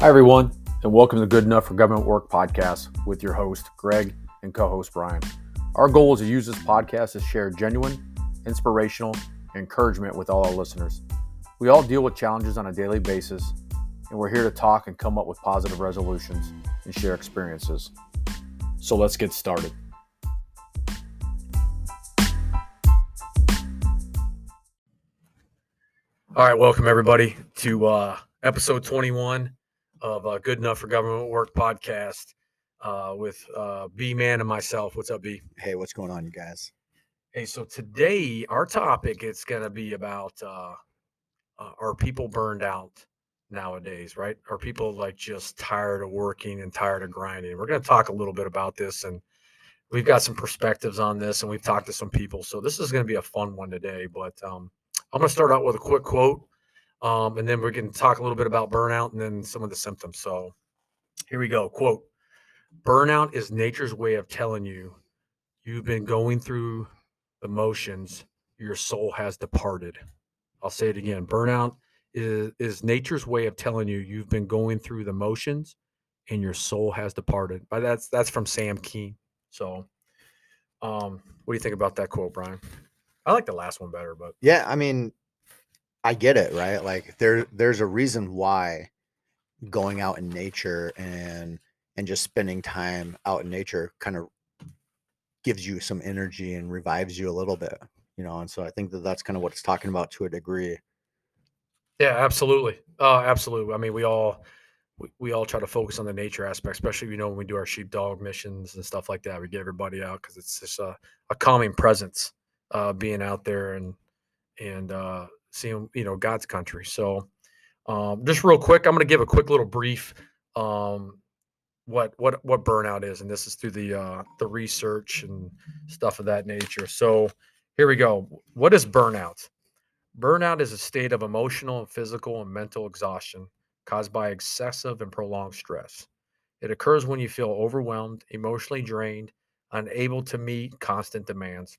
Hi, everyone, and welcome to Good Enough for Government Work podcast with your host, Greg, and co host, Brian. Our goal is to use this podcast to share genuine, inspirational, encouragement with all our listeners. We all deal with challenges on a daily basis, and we're here to talk and come up with positive resolutions and share experiences. So let's get started. All right, welcome everybody to uh, episode 21 of uh, Good Enough for Government Work podcast uh, with uh, B Man and myself. What's up, B? Hey, what's going on, you guys? Hey, so today our topic is going to be about uh, uh, are people burned out nowadays, right? Are people like just tired of working and tired of grinding? We're going to talk a little bit about this and we've got some perspectives on this and we've talked to some people. So this is going to be a fun one today, but um, I'm going to start out with a quick quote um, and then we can talk a little bit about burnout and then some of the symptoms. So here we go. Quote Burnout is nature's way of telling you you've been going through the motions, your soul has departed. I'll say it again. Burnout is, is nature's way of telling you you've been going through the motions and your soul has departed. But that's that's from Sam Keen. So um, what do you think about that quote, Brian? I like the last one better, but yeah, I mean, I get it, right? Like there there's a reason why going out in nature and and just spending time out in nature kind of gives you some energy and revives you a little bit, you know. And so I think that that's kind of what it's talking about to a degree. Yeah, absolutely. Uh, absolutely. I mean, we all we, we all try to focus on the nature aspect, especially you know when we do our sheepdog missions and stuff like that. We get everybody out because it's just a, a calming presence, uh, being out there and and uh, seeing you know God's country. So um, just real quick, I'm going to give a quick little brief um, what what what burnout is, and this is through the uh, the research and stuff of that nature. So here we go. What is burnout? Burnout is a state of emotional and physical and mental exhaustion caused by excessive and prolonged stress. It occurs when you feel overwhelmed, emotionally drained, unable to meet constant demands.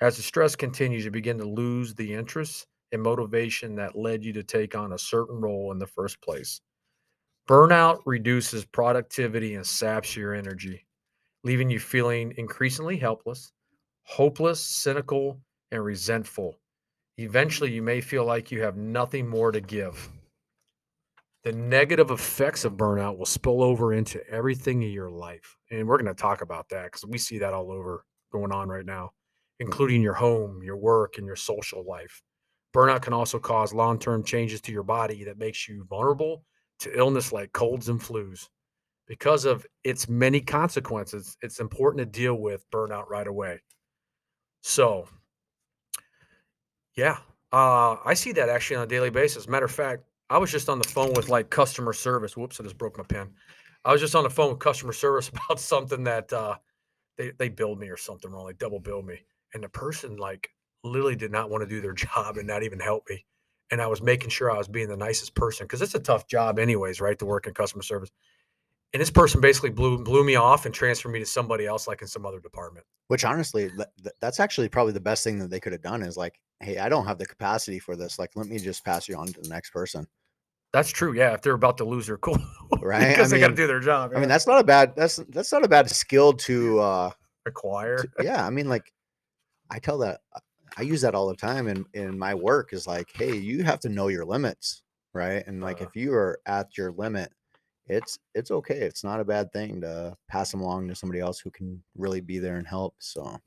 As the stress continues, you begin to lose the interest and motivation that led you to take on a certain role in the first place. Burnout reduces productivity and saps your energy, leaving you feeling increasingly helpless, hopeless, cynical, and resentful. Eventually, you may feel like you have nothing more to give. The negative effects of burnout will spill over into everything in your life. And we're going to talk about that because we see that all over going on right now, including your home, your work, and your social life. Burnout can also cause long term changes to your body that makes you vulnerable to illness like colds and flus. Because of its many consequences, it's important to deal with burnout right away. So, yeah, uh, I see that actually on a daily basis. Matter of fact, I was just on the phone with like customer service. Whoops, I just broke my pen. I was just on the phone with customer service about something that uh, they they billed me or something wrong, They double billed me, and the person like literally did not want to do their job and not even help me. And I was making sure I was being the nicest person because it's a tough job, anyways, right? To work in customer service. And this person basically blew blew me off and transferred me to somebody else, like in some other department. Which honestly, that's actually probably the best thing that they could have done is like, hey, I don't have the capacity for this. Like, let me just pass you on to the next person. That's true. Yeah, if they're about to lose their cool, right? because I they got to do their job. Yeah. I mean, that's not a bad that's that's not a bad skill to uh acquire. To, yeah, I mean, like I tell that I use that all the time in in my work is like, hey, you have to know your limits, right? And like uh, if you are at your limit, it's it's okay. It's not a bad thing to pass them along to somebody else who can really be there and help. So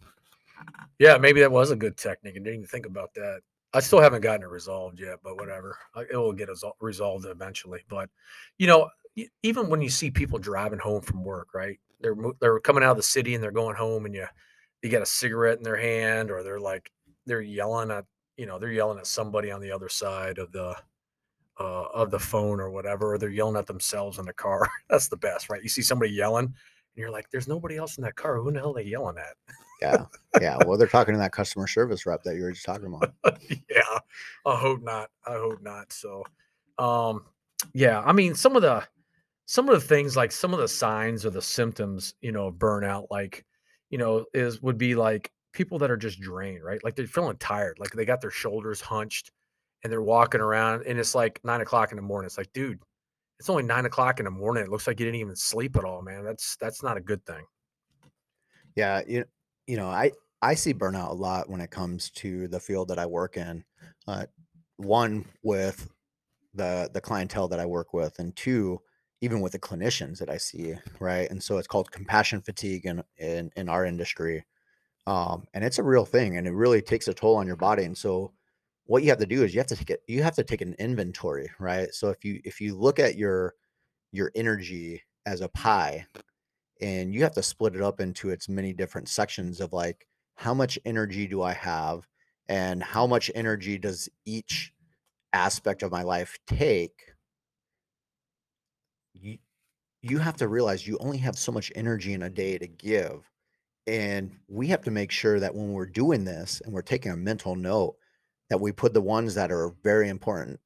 yeah, maybe that was a good technique. and didn't even think about that. I still haven't gotten it resolved yet, but whatever. It will get resolved eventually. But you know, even when you see people driving home from work, right? They're they're coming out of the city and they're going home, and you you got a cigarette in their hand, or they're like they're yelling at you know they're yelling at somebody on the other side of the uh, of the phone or whatever or they're yelling at themselves in the car. That's the best right? You see somebody yelling and you're like there's nobody else in that car. Who the hell are they yelling at? Yeah yeah. Well they're talking to that customer service rep that you were just talking about. Yeah. I hope not. I hope not. So um yeah i mean some of the some of the things like some of the signs or the symptoms you know of burnout like you know is would be like people that are just drained, right? Like they're feeling tired, like they got their shoulders hunched and they're walking around and it's like nine o'clock in the morning. It's like, dude, it's only nine o'clock in the morning. It looks like you didn't even sleep at all, man. That's that's not a good thing. Yeah, you you know, I I see burnout a lot when it comes to the field that I work in. Uh, one with the the clientele that I work with, and two, even with the clinicians that I see, right? And so it's called compassion fatigue in in, in our industry, um, and it's a real thing, and it really takes a toll on your body. And so what you have to do is you have to take it you have to take an inventory, right? So if you if you look at your your energy as a pie and you have to split it up into its many different sections of like how much energy do I have and how much energy does each aspect of my life take you you have to realize you only have so much energy in a day to give and we have to make sure that when we're doing this and we're taking a mental note that we put the ones that are very important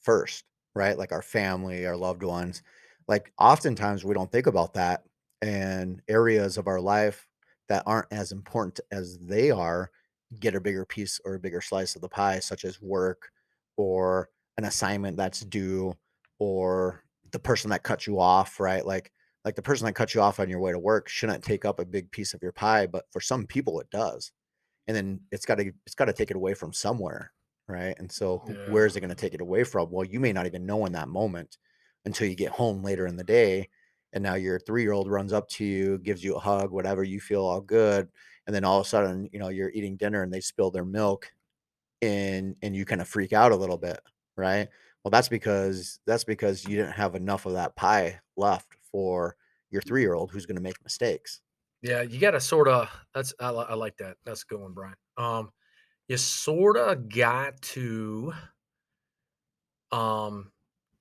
first, right? Like our family, our loved ones. Like oftentimes we don't think about that and areas of our life that aren't as important as they are get a bigger piece or a bigger slice of the pie, such as work or an assignment that's due or the person that cuts you off, right? Like like the person that cut you off on your way to work shouldn't take up a big piece of your pie, but for some people it does and then it's got to it's got to take it away from somewhere right? And so Yeah. where is it going to take it away from? Well you may not even know in that moment until you get home later in the day and now your three year old runs up to you gives you a hug whatever you feel all good and then all of a sudden you know you're eating dinner and they spill their milk and and you kind of freak out a little bit right? Well that's because that's because you didn't have enough of that pie left for your three year old who's going to make mistakes Yeah, you got to sort of. That's I, I like that. That's a good one, Brian. Um, you sort of got to um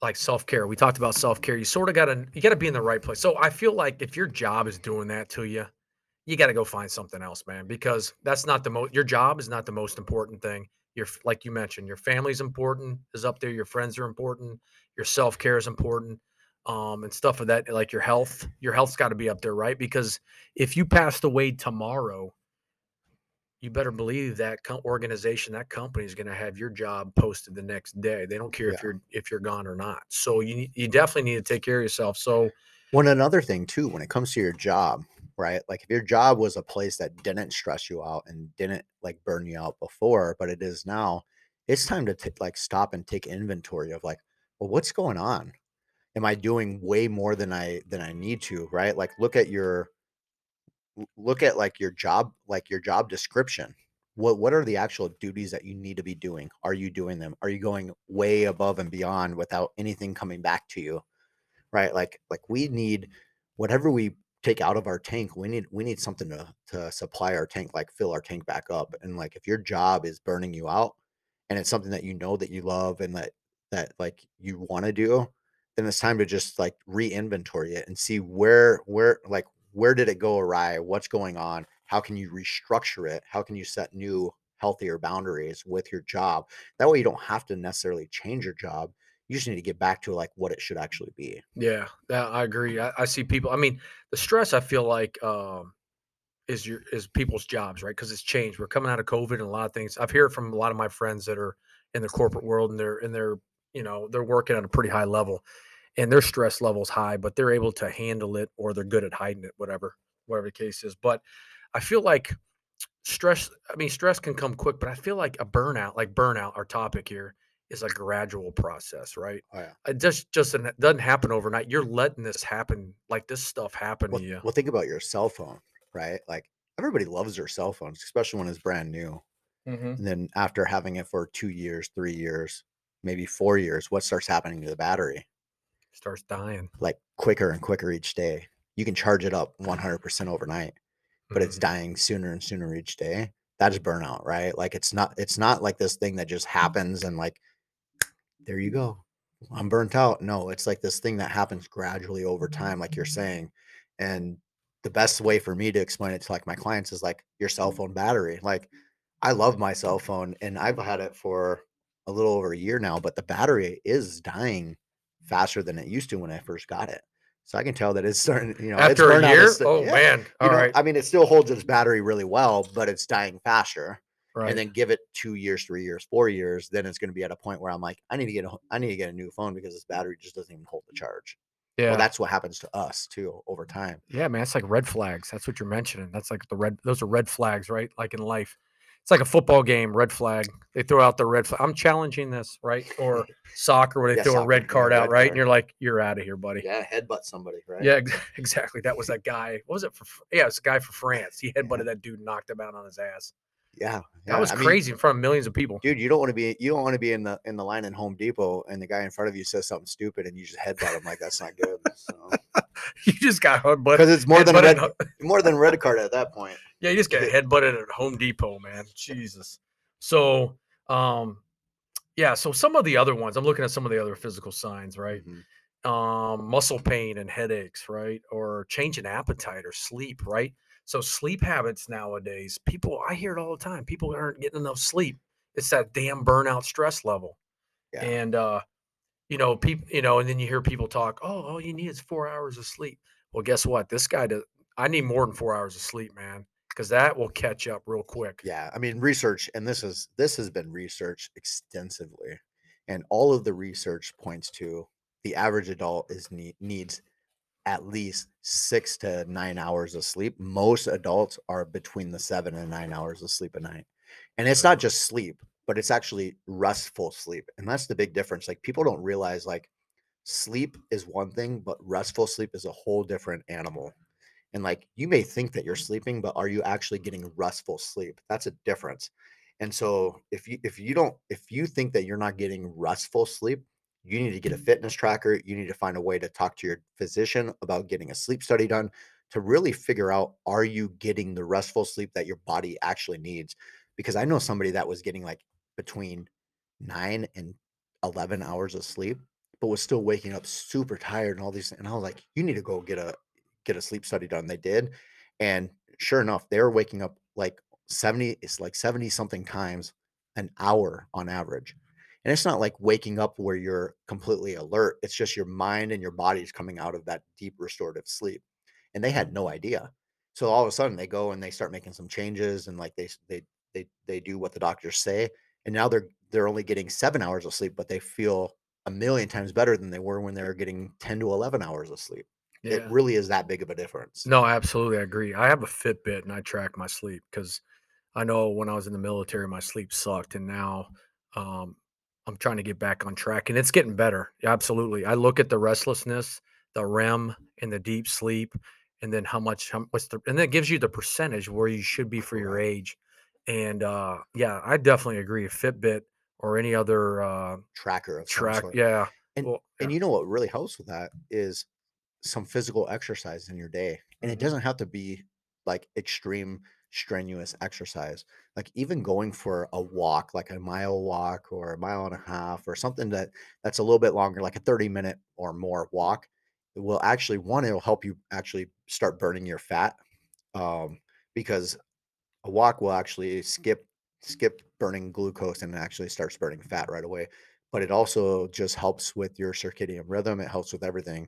like self-care. We talked about self-care. You sort of got to you got to be in the right place. So I feel like if your job is doing that to you, you got to go find something else, man, because that's not the most your job is not the most important thing. Your like you mentioned, your family's important is up there, your friends are important, your self-care is important. Um, and stuff of that, like your health, your health's got to be up there, right? Because if you passed away tomorrow, you better believe that co- organization, that company is going to have your job posted the next day. They don't care Yeah. if you're if you're gone or not. So you you definitely need to take care of yourself. So One another thing too, when it comes to your job, right? Like if your job was a place that didn't stress you out and didn't like burn you out before, but it is now, it's time to t- like stop and take inventory of like, well, what's going on? Am I doing way more than I than I need to, right? Like look at your look at like your job, like your job description. What what are the actual duties that you need to be doing? Are you doing them? Are you going way above and beyond without anything coming back to you? right? Like like we need mm-hmm. whatever we take out of our tank, we need we need something to to supply our tank, like fill our tank back up. And like if your job is burning you out and it's something that you know that you love and that that like you want to do, then it's time to just like re-inventory it and see where where like where did it go awry? What's going on? How can you restructure it? How can you set new healthier boundaries with your job? That way you don't have to necessarily change your job. You just need to get back to like what it should actually be. yeah, I agree. I, I see people. I mean, the stress I feel like um, is your is people's jobs, right? Because it's changed. We're coming out of COVID and a lot of things. I've heard from a lot of my friends that are in the corporate world and they're and they're you know they're working at a pretty high level and their stress level's high, but they're able to handle it or they're good at hiding it, whatever whatever the case is. But I feel like stress. I mean, stress can come quick, but I feel like a burnout, like burnout, our topic here is a gradual process, right? Oh yeah. It just just doesn't doesn't happen overnight. You're letting this happen, like this stuff happen Well, to you. well, think about your cell phone, right? Like everybody loves their cell phones, especially when it's brand new. Mhm. And then after having it for two years, three years, maybe four years, what starts happening to the battery? Starts dying. Like quicker and quicker each day. You can charge it up 100% overnight, but it's Mhm. dying sooner and sooner each day. That's burnout, right? Like it's not it's not like this thing that just happens and like there you go. I'm burnt out. No, it's like this thing that happens gradually over time, like you're saying. And the best way for me to explain it to like my clients is like your cell phone battery. Like I love my cell phone and I've had it for a little over a year now, but the battery is dying faster than it used to when I first got it. So I can tell that it's starting, you know, it's After a year, st- oh yeah, man! you know, right, I mean, it still holds its battery really well, but it's dying faster. Right. and then give it two years, three years, four years, then it's going to be at a point where I'm like, I need to get a, I need to get a new phone because this battery just doesn't even hold the charge. yeah. Well, that's what happens to us too over time. Yeah, man, it's like red flags. That's what you're mentioning. That's like the red. Those are red flags, right? Like in life, it's like a football game. Red flag. They throw out the red flag. I'm challenging this, right? Or soccer, where they Yeah, throw a soccer, red yeah, card out, red right? card. And you're like, you're out of here, buddy. Yeah, headbutt somebody, right? Yeah, exactly. That was that guy. What was it for? Yeah, it's a guy for France. He headbutted that dude, knocked him out on his ass. yeah, That was I mean, crazy in front of millions of people. dude. You don't want to be, you don't want to be in the in the line in Home Depot, and the guy in front of you says something stupid, and you just headbutt him like that's not good. So you just got headbutted. because it's more than a red, more than red card at that point. Yeah, you just got headbutted at Home Depot, man. Jesus. So, um, yeah. So some of the other ones, I'm looking at some of the other physical signs, right? Mhm. Um, muscle pain and headaches, right? Or change in appetite or sleep, right? So sleep habits nowadays, people, I hear it all the time. People aren't getting enough sleep. It's that damn burnout stress level. Yeah. And uh, you know, people, you know, and then you hear people talk, oh, all you need is four hours of sleep. Well, guess what? This guy does I need more than four hours of sleep, man, because that will catch up real quick. Yeah, I mean research, and this is this has been researched extensively, and all of the research points to the average adult is need, needs at least six to nine hours of sleep. Most adults are between the seven and nine hours of sleep a night, and it's not just sleep, but it's actually restful sleep, and that's the big difference. Like people don't realize like sleep is one thing, but restful sleep is a whole different animal. And like you may think that you're sleeping, but are you actually getting restful sleep? That's a difference. And so if you if you don't if you think that you're not getting restful sleep, you need to get a mm-hmm. fitness tracker. You need to find a way to talk to your physician about getting a sleep study done to really figure out are you getting the restful sleep that your body actually needs? Because I know somebody that was getting like between 9 and 11 hours of sleep but was still waking up super tired and all these and I was like you need to go get a get a sleep study done. They did. And sure enough, they were waking up like 70, it's like 70 something times an hour on average. And it's not like waking up where you're completely alert. It's just your mind and your body's coming out of that deep restorative sleep. And they had no idea. So all of a sudden they go and they start making some changes and like they they they they do what the doctors say. And now they're they're only getting seven hours of sleep, but they feel a million times better than they were when they were getting 10 to 11 hours of sleep. It really is that big of a difference. No, absolutely. I agree. I have a Fitbit and I track my sleep because I know when I was in the military, my sleep sucked. And now um, I'm trying to get back on track and it's getting better. Absolutely. I look at the restlessness, the REM, and the deep sleep, and then how much, how, what's the, and that gives you the percentage where you should be for your age. And uh, yeah, I definitely agree. A Fitbit or any other uh, Tracker of track. Yeah. And Well, and you know what really helps with that is some physical exercise in your day. And it Mhm. doesn't have to be like extreme strenuous exercise. Like even going for a walk, like a mile walk or a mile and a half or something that that's a little bit longer, like a 30 minute or more walk, it will actually one, it'll help you actually start burning your fat. Um, because a walk will actually skip skip burning glucose and it actually starts burning fat right away but it also just helps with your circadian rhythm it helps with everything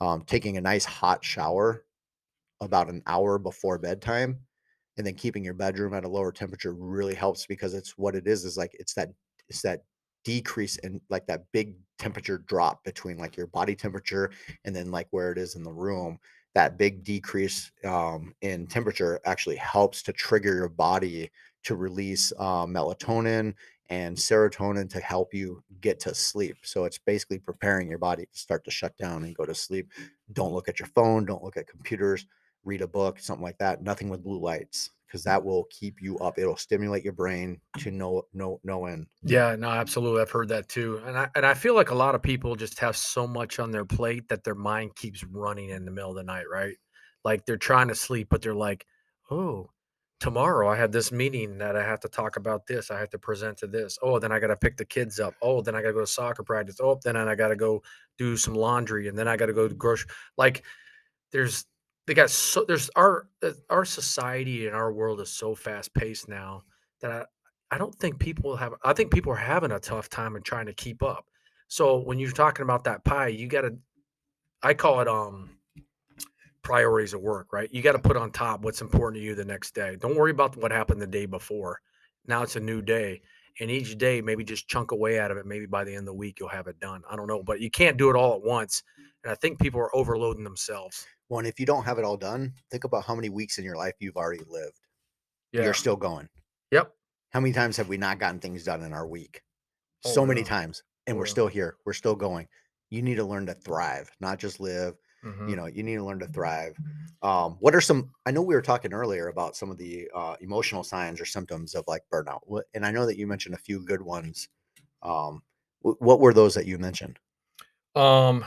um, taking a nice hot shower about an hour before bedtime and then keeping your bedroom at a lower temperature really helps because it's what it is is like it's that it's that decrease in like that big temperature drop between like your body temperature and then like where it is in the room. That big decrease um, in temperature actually helps to trigger your body to release uh, melatonin and serotonin to help you get to sleep. So it's basically preparing your body to start to shut down and go to sleep. Don't look at your phone, don't look at computers, read a book, something like that. Nothing with blue lights because that will keep you up. It'll stimulate your brain to no no no end. Yeah, no, absolutely. I've heard that too. And I and I feel like a lot of people just have so much on their plate that their mind keeps running in the middle of the night, right? Like they're trying to sleep, but they're like, "Oh, tomorrow I have this meeting that I have to talk about this. I have to present to this. Oh, then I got to pick the kids up. Oh, then I got to go to soccer practice. Oh, then I got to go do some laundry and then I got to go to grocery. Like there's they got so there's our uh, our society and our world is so fast paced now that I, I don't think people have I think people are having a tough time and trying to keep up. So when you're talking about that pie, you got to I call it um priorities of work, right? You got to put on top what's important to you the next day. Don't worry about what happened the day before. Now it's a new day. And each day, maybe just chunk away out of it. Maybe by the end of the week, you'll have it done. I don't know, but you can't do it all at once. And I think people are overloading themselves. Well, and if you don't have it all done, think about how many weeks in your life you've already lived. Yeah. You're still going. Yep. How many times have we not gotten things done in our week? Oh, So many times. And Oh, we're still here. We're still going. You need to learn to thrive, not just live. Mhm. You know, you need to learn to thrive. Um, what are some I know we were talking earlier about some of the uh, emotional signs or symptoms of like burnout. What, and I know that you mentioned a few good ones. Um, wh- what were those that you mentioned? Um,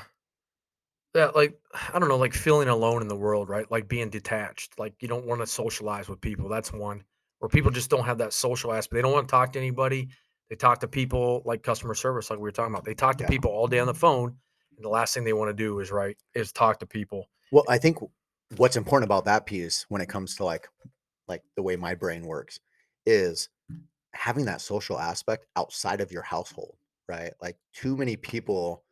yeah, like I don't know, like feeling alone in the world, right? Like being detached. Like you don't want to socialize with people. That's one. Or people just don't have that social aspect. They don't want to talk to anybody. They talk to people like customer service, like we were talking about. They talk to Yeah. people all day on the phone, the last thing they want to do is right is talk to people. Well, I think what's important about that piece when it comes to like like the way my brain works is having that social aspect outside of your household, right? Like too many people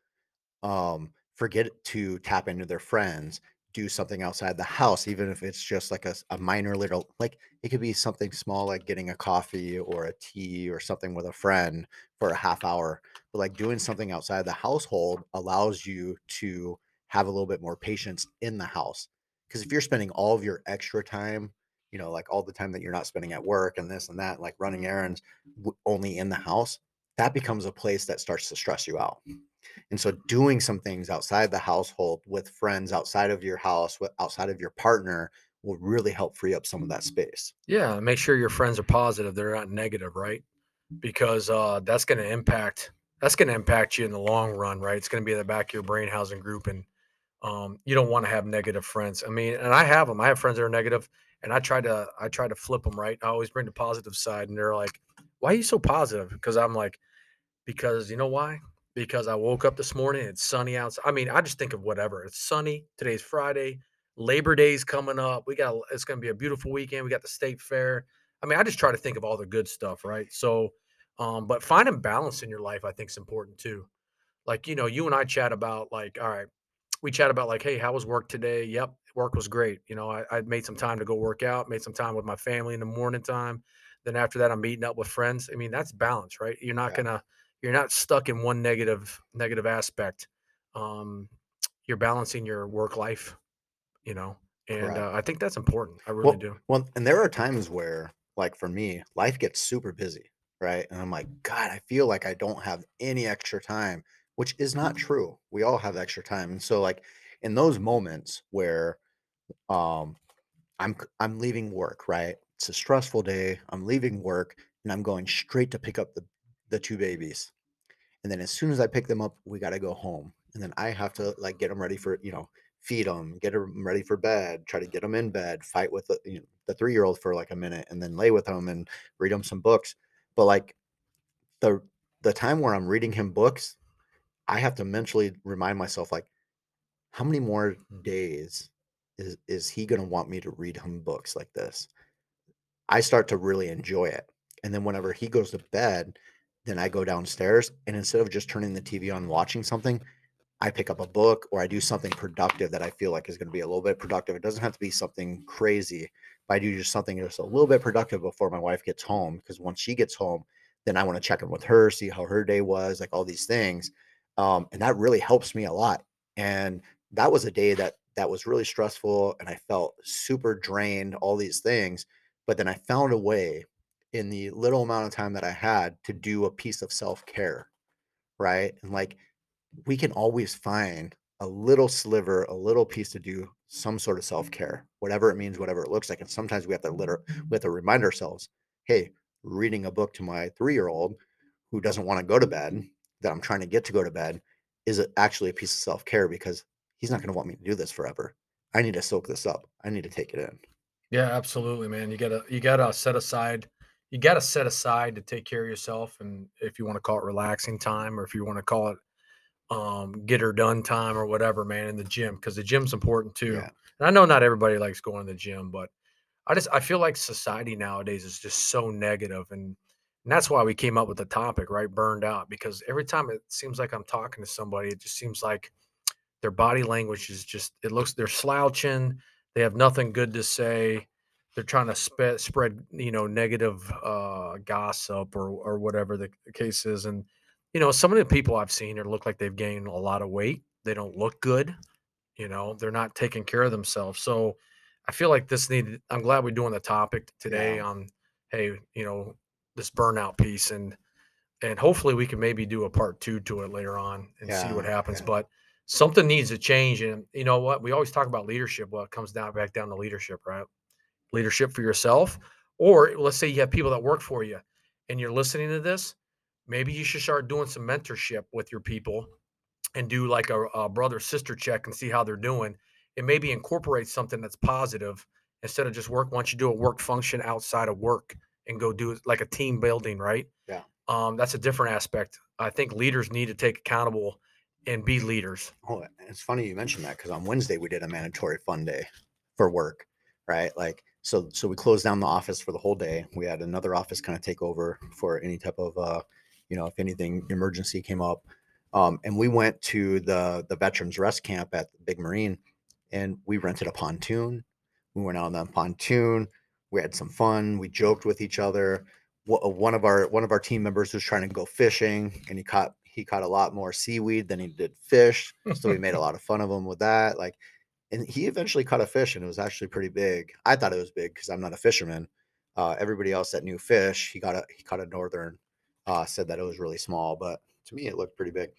um forget to tap into their friends, do something outside the house, even if it's just like a minor little like it could be something small like getting a coffee or a tea or something with a friend for a half hour. But like doing something outside the household allows you to have a little bit more patience in the house. Because if you're spending all of your extra time, you know, like all the time that you're not spending at work and this and that, like running errands only in the house, that becomes a place that starts to stress you out. And so doing some things outside the household with friends outside of your house, with outside of your partner will really help free up some of that space. Yeah, make sure your friends are positive. They're not negative, right? Because uh, that's going to impact. That's going to impact you in the long run, right? It's going to be in the back of your brain housing group, and um, you don't want to have negative friends. I mean, and I have them. I have friends that are negative, and I try to I try to flip them. Right, I always bring the positive side, and they're like, "Why are you so positive?" Because I'm like, because you know why? Because I woke up this morning. It's sunny outside. I mean, I just think of whatever. It's sunny. Today's Friday. Labor Day's coming up. We got. It's going to be a beautiful weekend. We got the state fair. I mean, I just try to think of all the good stuff, right? So, um, but finding balance in your life, I think, is important too like you know you and i chat about like all right we chat about like hey how was work today yep work was great you know I, I made some time to go work out made some time with my family in the morning time then after that i'm meeting up with friends i mean that's balance right you're not Yeah. gonna you're not stuck in one negative negative aspect um you're balancing your work life you know and uh, i think that's important i really Well, do well, and there are times where, like for me, life gets super busy, right? And I'm like, God, I feel like I don't have any extra time, which is not true. We all have extra time. And so, like, in those moments where um I'm I'm leaving work, right? It's a stressful day. I'm leaving work and I'm going straight to pick up the the two babies. And then as soon as I pick them up, we got to go home. And then I have to like get them ready for, you know, feed them, get them ready for bed, try to get them in bed, fight with the, you know, the 3-year-old for like a minute and then lay with them and read them some books. But like the the time where I'm reading him books, I have to mentally remind myself like how many more hmm. days is is he going to want me to read him books like this? I start to really enjoy it. And then whenever he goes to bed, then I go downstairs and instead of just turning the TV on watching something, I pick up a book or I do something productive that I feel like is going to be a little bit productive. It doesn't have to be something crazy, but I do just something that's a little bit productive before my wife gets home. Because once she gets home, then I want to check in with her, see how her day was, like all these things. Um, and that really helps me a lot. And that was a day that that was really stressful and I felt super drained, all these things. But then I found a way in the little amount of time that I had to do a piece of self-care, right? And like we can always find a little sliver, a little piece to do some sort of self-care, whatever it means, whatever it looks like. And sometimes we have to liter- we have to remind ourselves, hey, reading a book to my three-year-old who doesn't want to go to bed, that I'm trying to get to go to bed, is actually a piece of self-care because he's not going to want me to do this forever. I need to soak this up. I need to take it in. Yeah, absolutely, man. You gotta you gotta set aside you gotta set aside to take care of yourself and if you want to call it relaxing time or if you want to call it um get her done time or whatever, man, in the gym because the gym's important too. Yeah. And I know not everybody likes going to the gym, but I just I feel like society nowadays is just so negative and and that's why we came up with the topic, right? Burned out because every time it seems like I'm talking to somebody, it just seems like their body language is just it looks they're slouching, they have nothing good to say. They're trying to spread spread you know negative uh, gossip or or whatever the case is, and you know some of the people I've seen are look like they've gained a lot of weight. They don't look good. You know, they're not taking care of themselves. So I feel like this needed. I'm glad we're doing the topic today Yeah. on hey, you know, this burnout piece and and hopefully we can maybe do a part two to it later on and see what happens. Yeah. But something needs to change. And you know what? We always talk about leadership. Well, it comes down back down to leadership, right? Leadership for yourself. Or let's say you have people that work for you and you're listening to this. Maybe you should start doing some mentorship with your people and do like a, a brother sister check and see how they're doing. And maybe incorporate something that's positive instead of just work. Once you do a work function outside of work and go do it like a team building, right? Yeah. Um, that's a different aspect. I think leaders need to take accountable and be leaders. Oh, it's funny you mentioned that because on Wednesday we did a mandatory fun day for work, right? Like, so so we closed down the office for the whole day. We had another office kind of take over for any type of, uh, you know, if anything emergency came up. Um, and we went to the the veterans rest camp at Big Marine, and we rented a pontoon. We went out on that pontoon. We had some fun. We joked with each other. One of our one of our team members was trying to go fishing, and he caught he caught a lot more seaweed than he did fish. So we made a lot of fun of him with that. Like, and he eventually caught a fish, and it was actually pretty big. I thought it was big because I'm not a fisherman. Uh, everybody else that knew fish, he got a he caught a northern. Uh, said that it was really small, but to me it looked pretty big.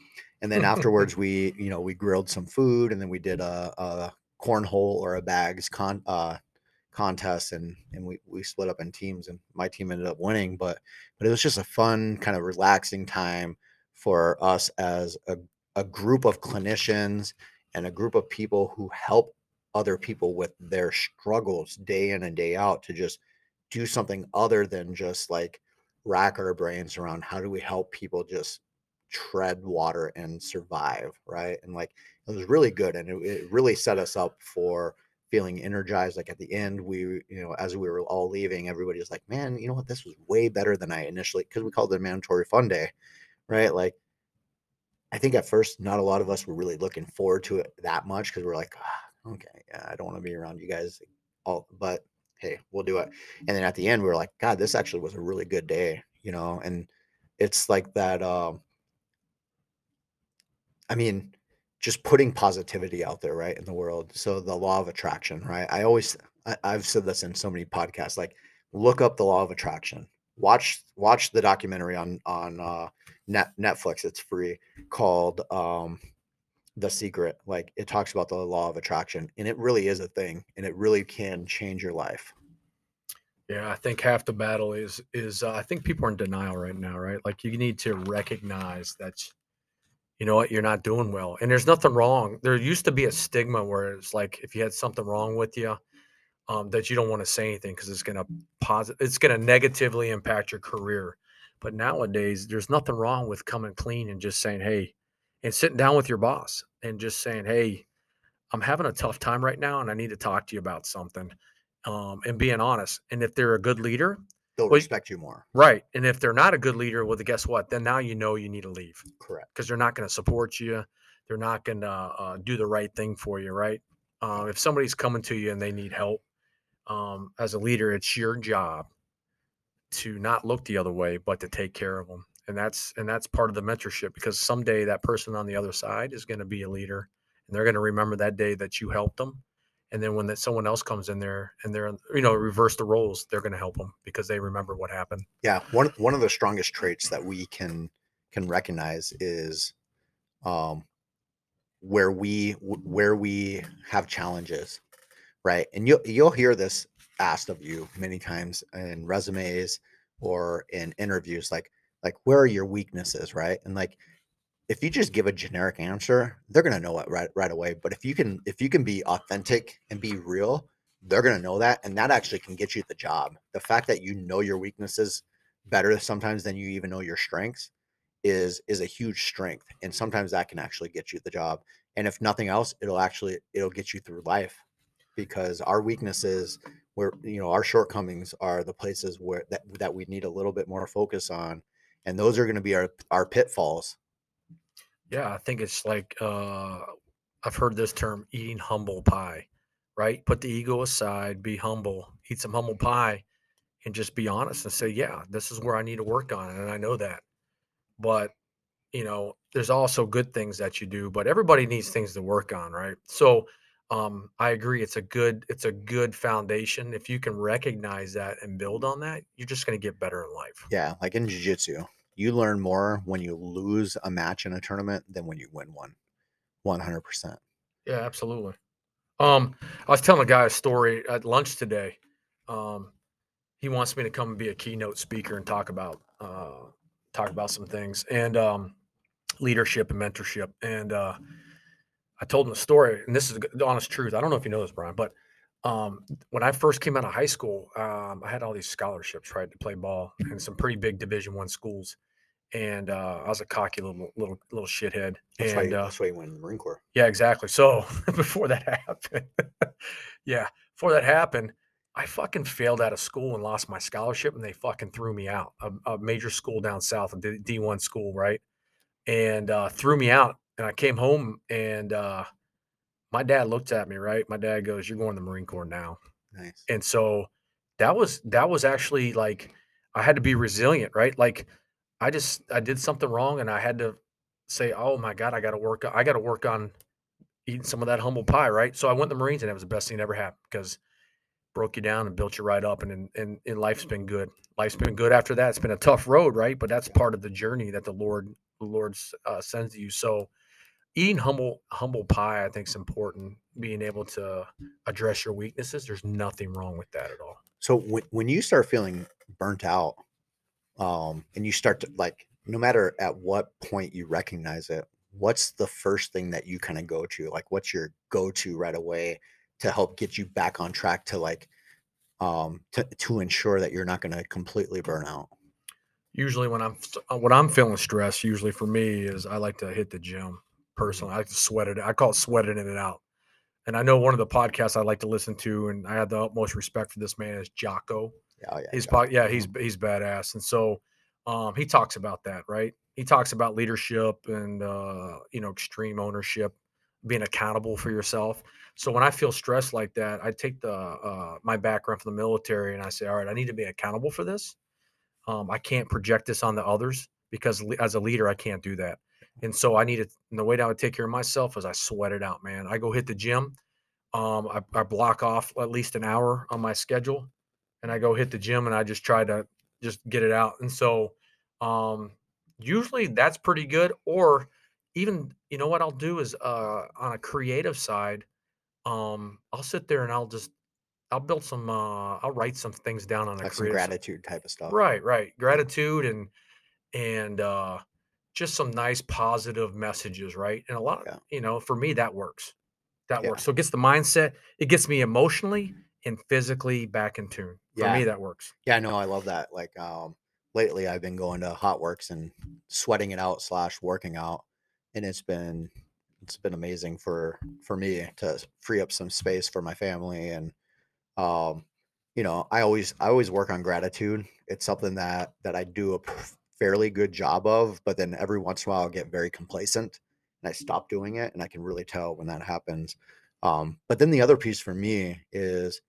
And then afterwards, we you know we grilled some food, and then we did a, a cornhole or a bags con uh, contest, and and we we split up in teams, and my team ended up winning. But but it was just a fun kind of relaxing time for us as a a group of clinicians and a group of people who help other people with their struggles day in and day out to just do something other than just like rack our brains around how do we help people just tread water and survive right? And like it was really good and it, it really set us up for feeling energized like at the end we you know as we were all leaving everybody was like man you know what? This was way better than i initially because we called it a mandatory fun day right? Like I think at first, not a lot of us were really looking forward to it that much because we're like, ah, okay, yeah, I don't want to be around you guys all, but hey, we'll do it. And then at the end, we were like, God, this actually was a really good day, you know. And it's like that. Um, I mean, just putting positivity out there, right, in the world. So the law of attraction, right? I always, I, I've said this in so many podcasts. Like, look up the law of attraction. Watch, watch the documentary on on uh, net Netflix. It's free called um The Secret. Like it talks about the law of attraction and it really is a thing and it really can change your life. Yeah, I think half the battle is is uh, I think people are in denial right now, right? Like you need to recognize that you know what you're not doing well, and there's nothing wrong. There used to be a stigma where it's like if you had something wrong with you, um, that you don't want to say anything because it's gonna posit it's gonna negatively impact your career. But nowadays, there's nothing wrong with coming clean and just saying, hey, and sitting down with your boss and just saying, hey, I'm having a tough time right now, and I need to talk to you about something, um, and being honest. And if they're a good leader, They'll Well, respect you more. right? And if they're not a good leader, well, guess what? Then now you know you need to leave Correct. because they're not going to support you. They're not going to uh, do the right thing for you, right? Uh, if somebody's coming to you and they need help, um, as a leader, it's your job to not look the other way, but to take care of them. And that's and that's part of the mentorship because someday that person on the other side is going to be a leader, and they're going to remember that day that you helped them. And then when that someone else comes in there and they're you know reverse the roles, they're going to help them because they remember what happened. Yeah. One one of the strongest traits that we can can recognize is um where we where we have challenges, right? And you'll you'll hear this asked of you many times in resumes or in interviews, like like where are your weaknesses, right? And like if you just give a generic answer, they're gonna know it right right away. But if you can if you can be authentic and be real, they're gonna know that, and that actually can get you the job. The fact that you know your weaknesses better sometimes than you even know your strengths is is a huge strength, and sometimes that can actually get you the job. And if nothing else, it'll actually it'll get you through life because our weaknesses where you know our shortcomings are the places where that that we need a little bit more focus on and those are going to be our our pitfalls Yeah, I think it's like uh, I've heard this term eating humble pie, right? Put the ego aside, be humble, eat some humble pie, and just be honest and say, yeah, this is where I need to work on, and I know that. But you know, there's also good things that you do, but everybody needs things to work on, right? So um, I agree. It's a good, it's a good foundation. If you can recognize that and build on that, you're just going to get better in life. Yeah, like in jiu-jitsu, you learn more when you lose a match in a tournament than when you win one. 100%. Yeah, absolutely. Um, I was telling a guy a story at lunch today. Um, he wants me to come and be a keynote speaker and talk about uh, talk about some things and um, leadership and mentorship. And uh, I told him the story, and this is the honest truth. I don't know if you know this, Brian, but um, when I first came out of high school, um, I had all these scholarships, right, to play ball in some pretty big Division One schools, and uh, I was a cocky little little little shithead. That's, and, why, you, uh, that's why you went in the Marine Corps. yeah, exactly. So before that happened, yeah, before that happened, I fucking failed out of school and lost my scholarship, and they fucking threw me out. A, a major school down south, a D one school, right, and uh, threw me out and I came home and uh, my dad looked at me, right? My dad goes, You're going to the Marine Corps now. Nice. And so that was that was actually like I had to be resilient, right? Like I just I did something wrong and I had to say, Oh my God, I gotta work I gotta work on eating some of that humble pie, right? So I went to the Marines and it was the best thing that ever happened because broke you down and built you right up and and, and life's been good. Life's been good after that. It's been a tough road, right? But that's part of the journey that the Lord the Lord uh, sends you. So eating humble humble pie i think is important being able to address your weaknesses there's nothing wrong with that at all So when when you start feeling burnt out, um, and you start to like, no matter at what point you recognize it, what's the first thing that you kind of go to? Like, what's your go-to right away to help get you back on track to like, um, to to ensure that you're not going to completely burn out? usually when i'm uh, when i'm feeling stressed usually for me is i like to hit the gym personally i like to sweat it i call it sweating it and out and i know one of the podcasts i like to listen to and i have the utmost respect for this man is jocko Yeah, oh, yeah, He's po- yeah, he's he's badass, and so um, he talks about that, right? He talks about leadership and uh, you know extreme ownership, being accountable for yourself. So when I feel stressed like that, I take the uh, my background from the military and I say, all right, I need to be accountable for this. Um, I can't project this on the others because as a leader, I can't do that. And so I need to. And the way that I would take care of myself is I sweat it out, man. I go hit the gym. Um, I, I block off at least an hour on my schedule and I go hit the gym and I just try to just get it out. And so um usually that's pretty good. Or even you know what I'll do is uh on a creative side, um I'll sit there and I'll just I'll build some uh I'll write some things down on a creative side. gratitude type of stuff. Right, right. Gratitude and and uh just some nice positive messages, right? And a lot, yeah, you know, for me that works. That yeah, works. So it gets the mindset, it gets me emotionally and physically back in tune. For yeah. me that works. Yeah, no, I love that. Like, um, lately I've been going to HOTWORX and sweating it out slash working out, and it's been it's been amazing for for me to free up some space for my family and um, you know, I always I always work on gratitude. It's something that that I do a fairly good job of, but then every once in a while I get very complacent and I stop doing it, and I can really tell when that happens. Um, but then the other piece for me is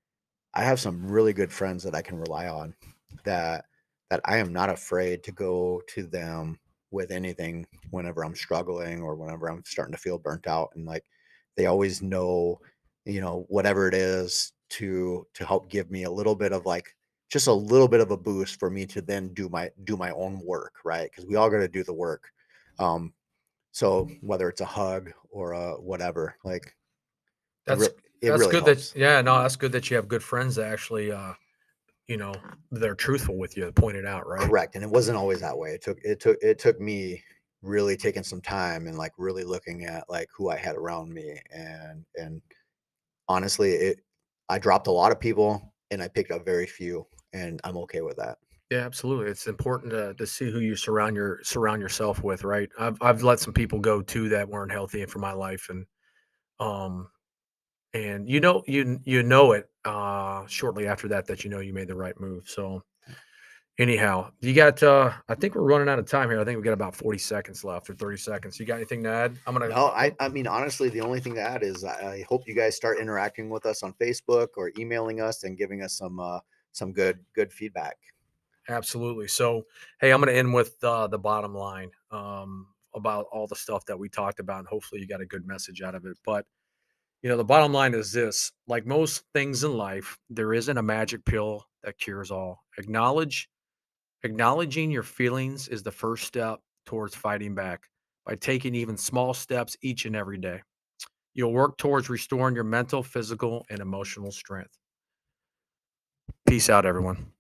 I have some really good friends that I can rely on that that I am not afraid to go to them with anything whenever I'm struggling or whenever I'm starting to feel burnt out and like they always know you know whatever it is to to help give me a little bit of like just a little bit of a boost for me to then do my do my own work right because we all got to do the work um so whether it's a hug or a whatever like it, That's re- it that's really good that yeah, no, that's good that you have good friends that actually uh, you know, they're truthful with you, point it out, right? Correct, and it wasn't always that way. It took it took it took me really taking some time and like really looking at like who I had around me and and honestly, it I dropped a lot of people and I picked up very few and I'm okay with that. Yeah, absolutely. It's important to to see who you surround your surround yourself with, right? I've I've let some people go too that weren't healthy for my life and um and you know you you know it uh shortly after that that you know you made the right move. So, Anyhow, you got uh I think we're running out of time here. I think we got about 40 seconds left or 30 seconds. You got anything to add? I'm gonna No, I, I mean, honestly, the only thing to add is I, I hope you guys start interacting with us on Facebook or emailing us and giving us some uh, some good good feedback. Absolutely. So, hey, I'm going to end with uh, the bottom line um, about all the stuff that we talked about, and hopefully you got a good message out of it. But you know, the bottom line is this: like most things in life, there isn't a magic pill that cures all. Acknowledge, acknowledging your feelings is the first step towards fighting back. By taking even small steps each and every day, you'll work towards restoring your mental, physical, and emotional strength. Peace out, everyone.